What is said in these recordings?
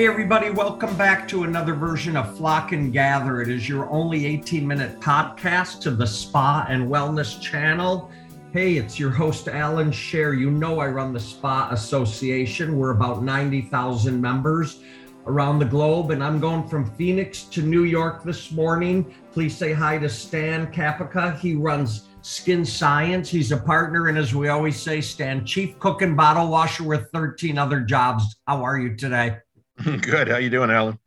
Hey, everybody, welcome back to another version of Flock and Gather. It is your only 18 minute podcast to the Spa and Wellness channel. Hey, it's your host, Allan Share. You know, I run the Spa Association. We're about 90,000 members around the globe, and I'm going from Phoenix to New York this morning. Please say hi to Stan Kapica. He runs Skin Science. He's a partner, and as we always say, Stan, chief cook and bottle washer with 13 other jobs. How are you today? Good. How you doing, Allan?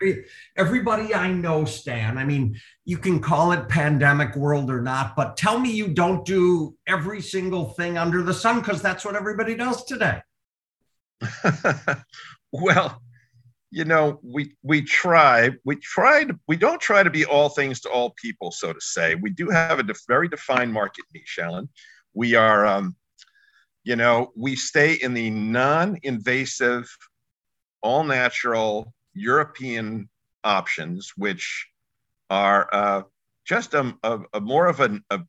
Everybody I know, Stan. I mean, you can call it pandemic world or not, but tell me you don't do every single thing under the sun because that's what everybody does today. well, you know, we we try. We tried. We don't try to be all things to all people, so to say. We do have a def- very defined market niche, Alan. We are, um, you know, we stay in the non-invasive all natural European options, which are uh, just a, a, a, more of an, a,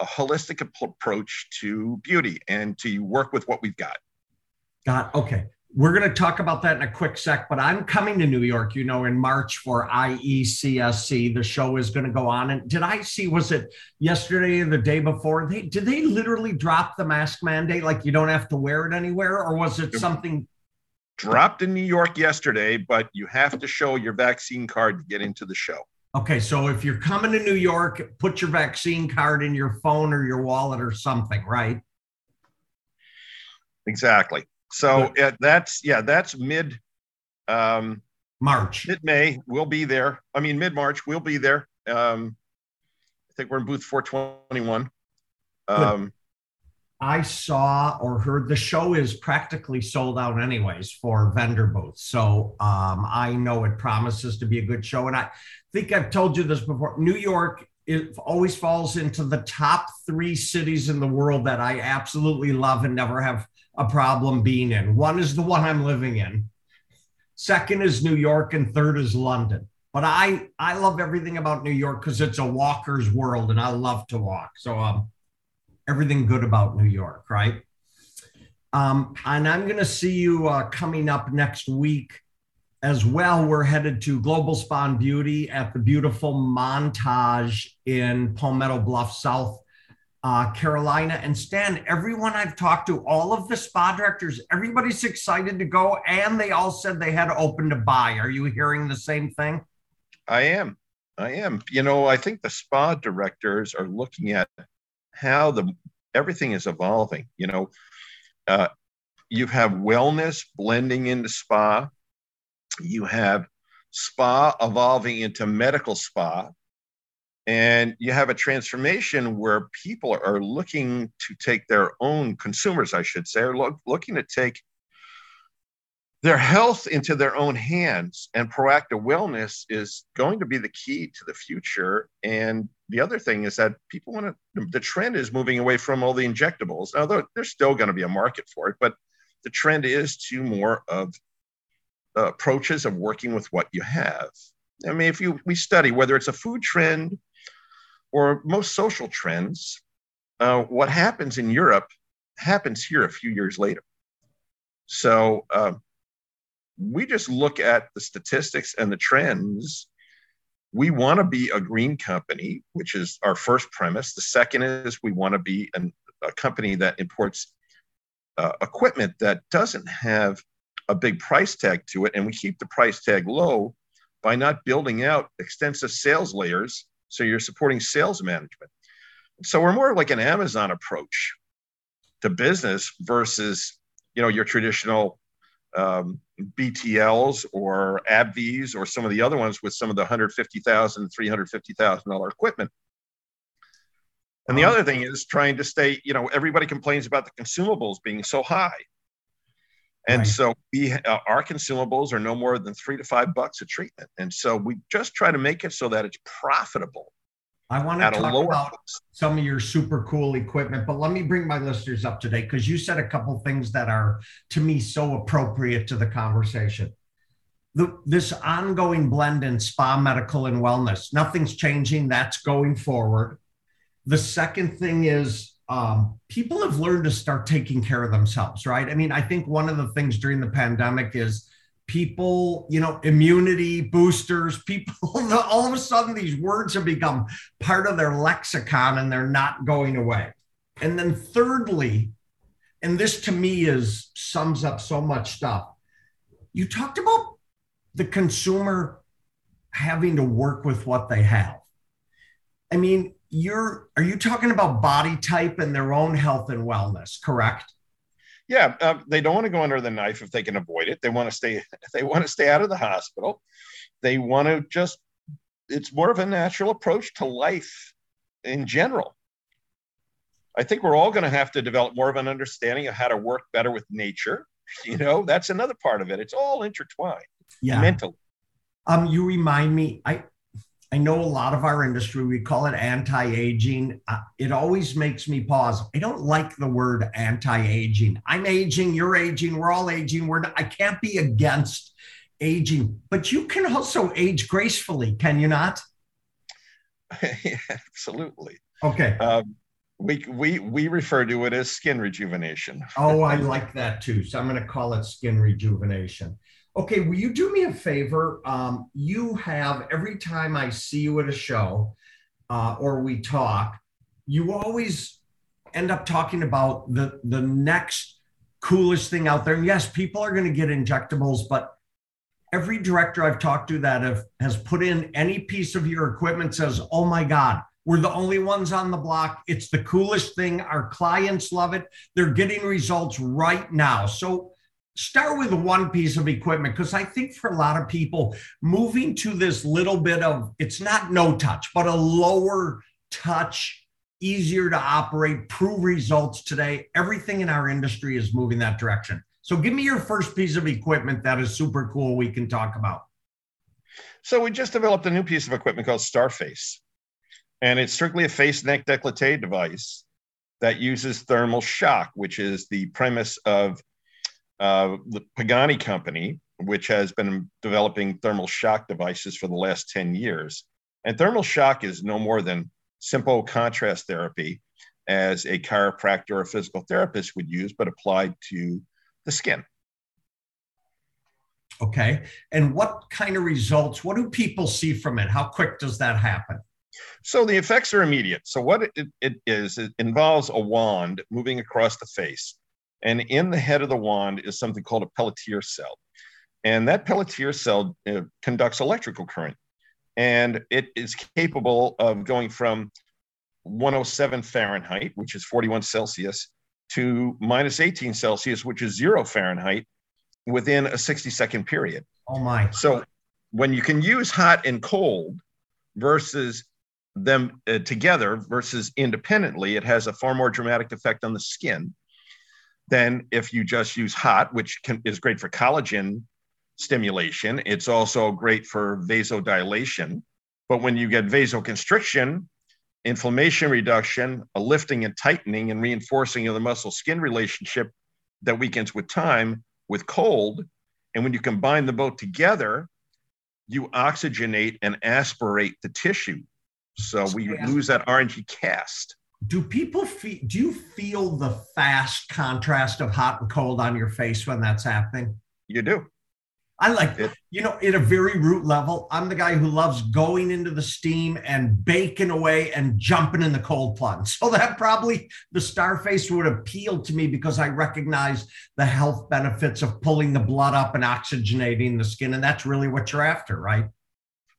a holistic approach to beauty and to work with what we've got. Got okay. We're going to talk about that in a quick sec, but I'm coming to New York, you know, in March for IECSC. The show is going to go on. And did I see, was it yesterday or the day before? They, did they literally drop the mask mandate? Like you don't have to wear it anywhere? Or was it something dropped in New York yesterday, but you have to show your vaccine card to get into the show. Okay, so if you're coming to New York, put your vaccine card in your phone or your wallet or something, right? Exactly. So uh, that's yeah, that's mid um, March. Mid May, we'll be there. I mean, mid March, we'll be there. Um, I think we're in booth 421. Um, I saw or heard the show is practically sold out anyways for vendor booths. So um, I know it promises to be a good show. And I think I've told you this before. New York it always falls into the top three cities in the world that I absolutely love and never have a problem being in. One is the one I'm living in. Second is New York, and third is London. But I I love everything about New York because it's a walker's world, and I love to walk. So um, everything good about New York, right? Um, and I'm going to see you uh, coming up next week as well. We're headed to Global Spa Beauty at the beautiful Montage in Palmetto Bluff, South uh, Carolina. And Stan, everyone I've talked to, all of the spa directors, everybody's excited to go, and they all said they had open to buy. Are you hearing the same thing? I am. I am. You know, I think the spa directors are looking at how the everything is evolving. You know, uh, you have wellness blending into spa. You have spa evolving into medical spa. And you have a transformation where people are looking to take their own consumers, I should say, are lo- looking to take their health into their own hands and proactive wellness is going to be the key to the future. And the other thing is that people want to the trend is moving away from all the injectables although there's still going to be a market for it but the trend is to more of uh, approaches of working with what you have. I mean if you we study whether it's a food trend or most social trends uh, what happens in europe happens here a few years later. So uh, we just look at the statistics and the trends. We want to be a green company, which is our first premise. The second is we want to be an, a company that imports uh, equipment that doesn't have a big price tag to it. And we keep the price tag low by not building out extensive sales layers. So you're supporting sales management. So we're more like an Amazon approach to business versus, you know, your traditional um, BTLs or AbbVies or some of the other ones with some of the $150,000, $350,000 equipment. And the other thing is trying to stay, you know, everybody complains about the consumables being so high. And right. so we, uh, our consumables are no more than three to five bucks a treatment. And so we just try to make it so that it's profitable I want to talk about cost. some of your super cool equipment, but let me bring my listeners up to date because you said a couple things that are to me so appropriate to the conversation. The, this ongoing blend in spa, medical, and wellness, nothing's changing. That's going forward. The second thing is um, people have learned to start taking care of themselves, right? I mean, I think one of the things during the pandemic is people, you know, immunity boosters, people, all of a sudden these words have become part of their lexicon and they're not going away. And then thirdly, and this to me is sums up so much stuff. You talked about the consumer having to work with what they have. I mean, you're are you talking about body type and their own health and wellness, correct? Yeah, uh, they don't want to go under the knife if they can avoid it. They want to stay. They want to stay out of the hospital. They want to just. It's more of a natural approach to life in general. I think we're all going to have to develop more of an understanding of how to work better with nature. You know, that's another part of it. It's all intertwined. Yeah. Mentally. Um, you remind me. I I know a lot of our industry, we call it anti aging. Uh, it always makes me pause. I don't like the word anti aging. I'm aging, you're aging, we're all aging. We're not, I can't be against aging, but you can also age gracefully, can you not? yeah, absolutely. Okay. Um, we, we, we refer to it as skin rejuvenation. oh, I like that too. So I'm going to call it skin rejuvenation. Okay, will you do me a favor? Um, you have every time I see you at a show uh, or we talk, you always end up talking about the the next coolest thing out there. And yes, people are going to get injectables, but every director I've talked to that have, has put in any piece of your equipment says, "Oh my God, we're the only ones on the block. It's the coolest thing. Our clients love it. They're getting results right now." So start with one piece of equipment because I think for a lot of people, moving to this little bit of it's not no touch, but a lower touch, easier to operate, prove results today. Everything in our industry is moving that direction. So give me your first piece of equipment that is super cool we can talk about. So we just developed a new piece of equipment called Starface. And it's strictly a face neck décolleté device that uses thermal shock, which is the premise of uh, the Pagani company, which has been developing thermal shock devices for the last 10 years. And thermal shock is no more than simple contrast therapy as a chiropractor or physical therapist would use, but applied to the skin. Okay. And what kind of results, what do people see from it? How quick does that happen? So the effects are immediate. So what it, it is, it involves a wand moving across the face. And in the head of the wand is something called a Peltier cell. And that Peltier cell uh, conducts electrical current. And it is capable of going from 107 Fahrenheit, which is 41 Celsius, to minus 18 Celsius, which is zero Fahrenheit, within a 60 second period. Oh, my. So when you can use hot and cold versus them uh, together versus independently, it has a far more dramatic effect on the skin than if you just use hot, which can, is great for collagen stimulation. It's also great for vasodilation. But when you get vasoconstriction, inflammation reduction, a lifting and tightening and reinforcing of the muscle skin relationship that weakens with time with cold. And when you combine the both together, you oxygenate and aspirate the tissue. So we lose that orangey cast do people feel do you feel the fast contrast of hot and cold on your face when that's happening? You do. I like it you know at a very root level i'm the guy who loves going into the steam and baking away and jumping in the cold plunge. So that probably the starface would appeal to me because i recognize the health benefits of pulling the blood up and oxygenating the skin and that's really what you're after right?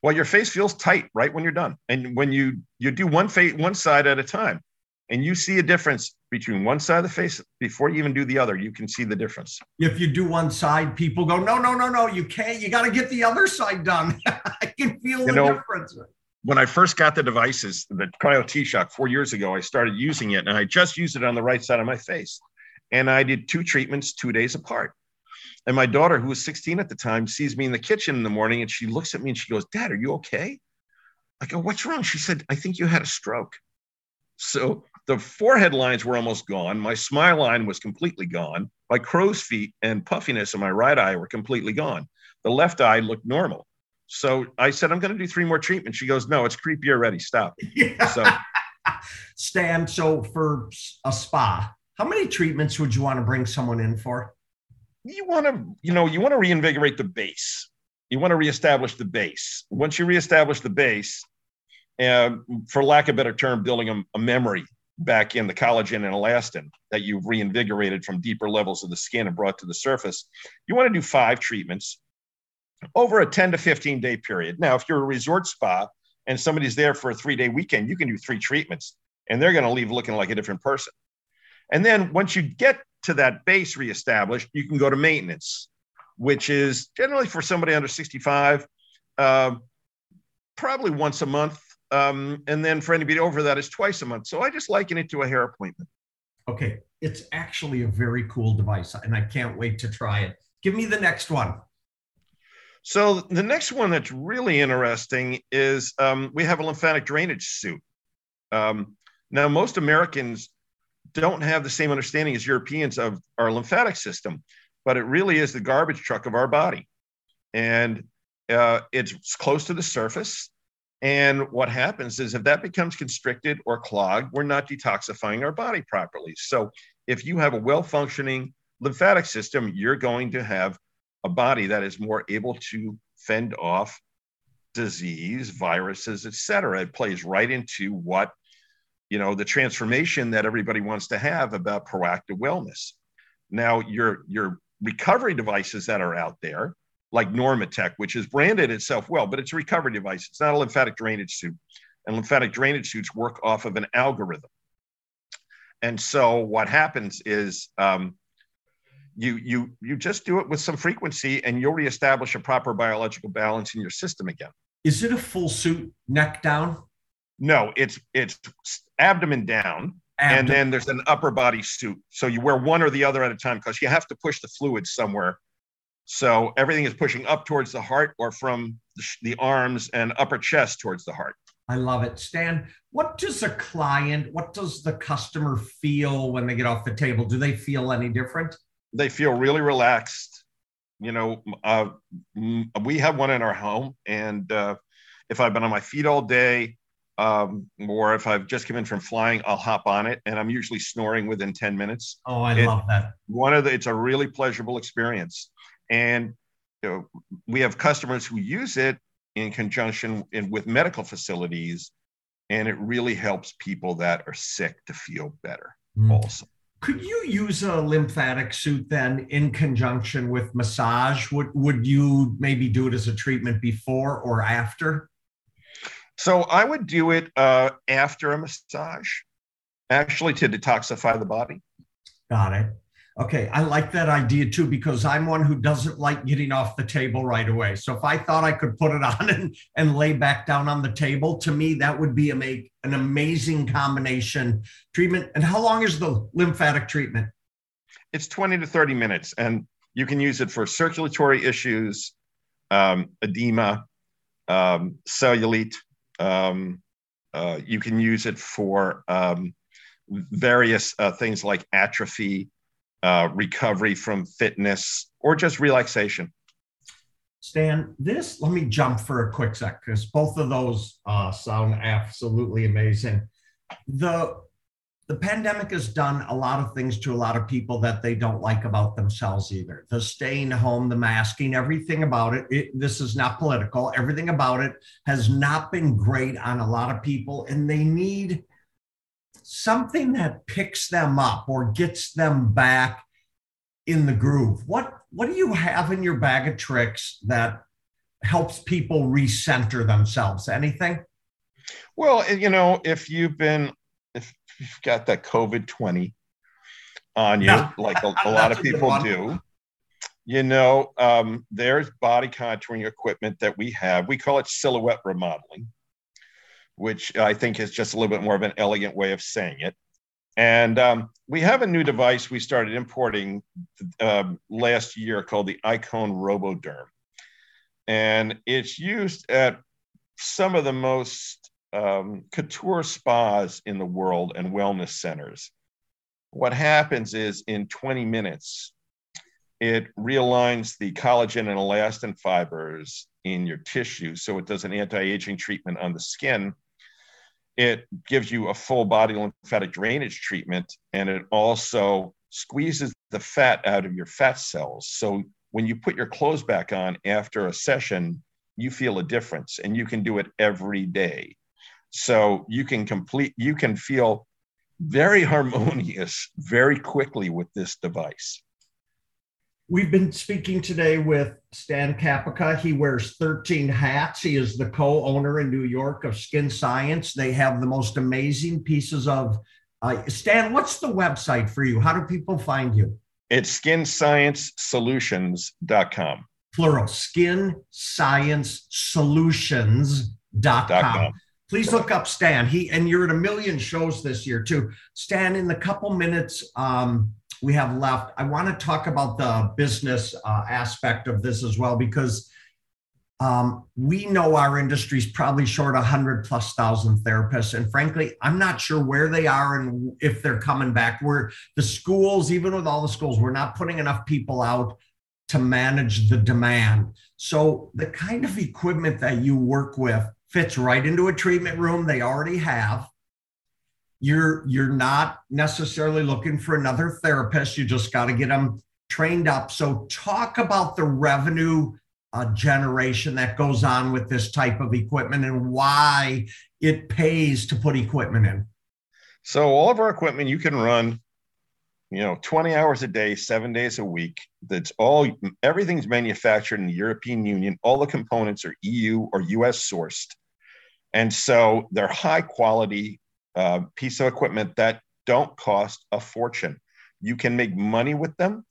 Well your face feels tight right when you're done and when you you do one face one side at a time and you see a difference between one side of the face before you even do the other. You can see the difference. If you do one side people go no no no no you can't. You got to get the other side done. I can feel you the know, difference. when i first got the devices the cryo t-shock four years ago i started using it and i just used it on the right side of my face. And i did two treatments two days apart. And my daughter who was 16 at the time sees me in the kitchen in the morning and she looks at me and she goes dad are you okay? I go what's wrong? She said i think you had a stroke. So the forehead lines were almost gone. My smile line was completely gone. My crow's feet and puffiness in my right eye were completely gone. The left eye looked normal. So I said, I'm going to do three more treatments. She goes, No, it's creepy already. Stop. Yeah. So, Stan, so for a spa, how many treatments would you want to bring someone in for? you want to, you know, you want to reinvigorate the base. You want to reestablish the base. Once you reestablish the base, uh, for lack of a better term, building a, a memory back in the collagen and elastin that you've reinvigorated from deeper levels of the skin and brought to the surface, you want to do five treatments over a 10 to 15 day period. Now, if you're a resort spa and somebody's there for a three day weekend, you can do three treatments and they're going to leave looking like a different person. And then once you get to that base reestablished, you can go to maintenance, which is generally for somebody under 65, uh, probably once a month. Um, and then for anybody over that is twice a month. So I just liken it to a hair appointment. Okay. It's actually a very cool device, and I can't wait to try it. Give me the next one. So the next one that's really interesting is um, we have a lymphatic drainage suit. Um, now, most Americans don't have the same understanding as Europeans of our lymphatic system, but it really is the garbage truck of our body. And uh, it's close to the surface. And what happens is if that becomes constricted or clogged, we're not detoxifying our body properly. So if you have a well functioning lymphatic system, you're going to have a body that is more able to fend off disease, viruses, et cetera. It plays right into what you know the transformation that everybody wants to have about proactive wellness now your your recovery devices that are out there like normatec which has branded itself well but it's a recovery device it's not a lymphatic drainage suit and lymphatic drainage suits work off of an algorithm and so what happens is um, you you you just do it with some frequency and you'll reestablish a proper biological balance in your system again is it a full suit neck down no, it's it's abdomen down, abdomen. and then there's an upper body suit. So you wear one or the other at a time because you have to push the fluid somewhere. So everything is pushing up towards the heart or from the, arms and upper chest towards the heart. I love it. Stan, what does a client, what does the customer feel when they get off the table? Do they feel any different? They feel really relaxed. You know, uh, we have one in our home, and uh, if I've been on my feet all day, um, or if I've just come in from flying, I'll hop on it, and I'm usually snoring within ten minutes. Oh, I it, love that. One of the, it's a really pleasurable experience, and you know, we have customers who use it in conjunction in, with medical facilities, and it really helps people that are sick to feel better. Mm. Also, could you use a lymphatic suit then in conjunction with massage? Would would you maybe do it as a treatment before or after? So I would do it uh, after a massage, actually to detoxify the body. Got it. Okay, I like that idea too because I'm one who doesn't like getting off the table right away. So if I thought I could put it on and, and lay back down on the table, to me that would be a make an amazing combination treatment. And how long is the lymphatic treatment? It's 20 to 30 minutes, and you can use it for circulatory issues, um, edema, um, cellulite, um, uh, you can use it for um, various uh, things like atrophy, uh, recovery from fitness, or just relaxation. Stan, this, let me jump for a quick sec because both of those uh, sound absolutely amazing. The the pandemic has done a lot of things to a lot of people that they don't like about themselves either. The staying home, the masking, everything about it, it, This is not political. Everything about it has not been great on a lot of people, and they need something that picks them up or gets them back in the groove. What What do you have in your bag of tricks that helps people recenter themselves? Anything? Well, you know, if you've been if you've got that COVID 20 on you, like a, a lot of people do, you know, um, there's body contouring equipment that we have. We call it silhouette remodeling, which I think is just a little bit more of an elegant way of saying it. And um, we have a new device we started importing uh, last year called the Icoone RoboDerm. And it's used at some of the most um, couture spas in the world and wellness centers. What happens is in 20 minutes, it realigns the collagen and elastin fibers in your tissue so it does an anti-aging treatment on the skin it gives you a full body lymphatic drainage treatment and it also squeezes the fat out of your fat cells. So when you put your clothes back on after a session, you feel a difference and you can do it every day. So you can complete, you can feel very harmonious very quickly with this device. We've been speaking today with Stan Kapica. He wears 13 hats. He is the co owner in New York of Skin Science. They have the most amazing pieces of. Uh, Stan, what's the website for you? How do people find you? It's skinsciencesolutions.com. Plural, skinsciencesolutions.com. Please look up Stan. He and you're at a million shows this year too. Stan, in the couple minutes um, we have left, I want to talk about the business uh, aspect of this as well because um, we know our industry is probably short 100 plus thousand therapists. And frankly i'm not sure where they are and if they're coming back. We're the schools even with all the schools we're not putting enough people out to manage the demand. So the kind of equipment that you work with fits right into a treatment room they already have you're you're not necessarily looking for another therapist. You just got to get them trained up. So talk about the revenue uh, generation that goes on with this type of equipment and why it pays to put equipment in. So all of our equipment you can run you know 20 hours a day seven days a week. That's all everything's manufactured in the european union. All the components are eu or us sourced. And so they're high quality piece of equipment that don't cost a fortune. You can make money with them.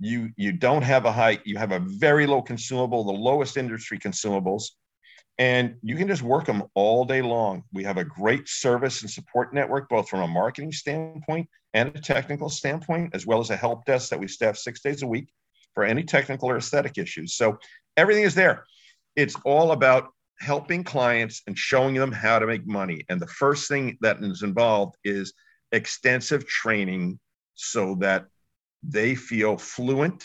You you don't have a high. You have a very low consumable, the lowest industry consumables, and you can just work them all day long. We have a great service and support network, both from a marketing standpoint and a technical standpoint, as well as a help desk that we staff six days a week for any technical or aesthetic issues. So everything is there. It's all about helping clients and showing them how to make money. And the first thing that is involved is extensive training so that they feel fluent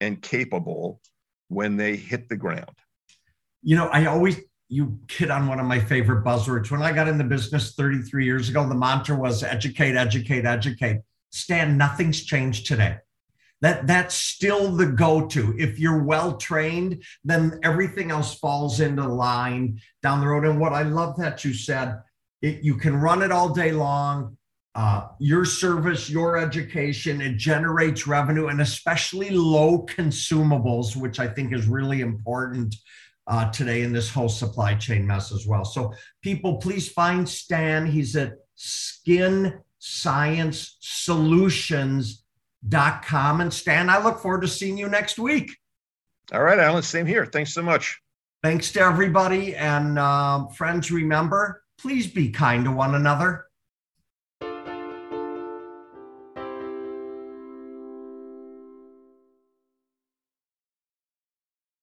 and capable when they hit the ground. You know, I always you hit on one of my favorite buzzwords. When I got in the business 33 years ago, the mantra was educate, educate, educate. Stan, nothing's changed today. That that's still the go-to. If you're well trained, then everything else falls into line down the road. And what I love that you said, it, you can run it all day long. Uh, your service, your education, it generates revenue and especially low consumables, which I think is really important uh, today in this whole supply chain mess as well. So, people, please find Stan. He's at Skin Science Solutions com. And Stan, I look forward to seeing you next week. All right, Allan, same here. Thanks so much. Thanks to everybody. And uh, friends, remember, please be kind to one another.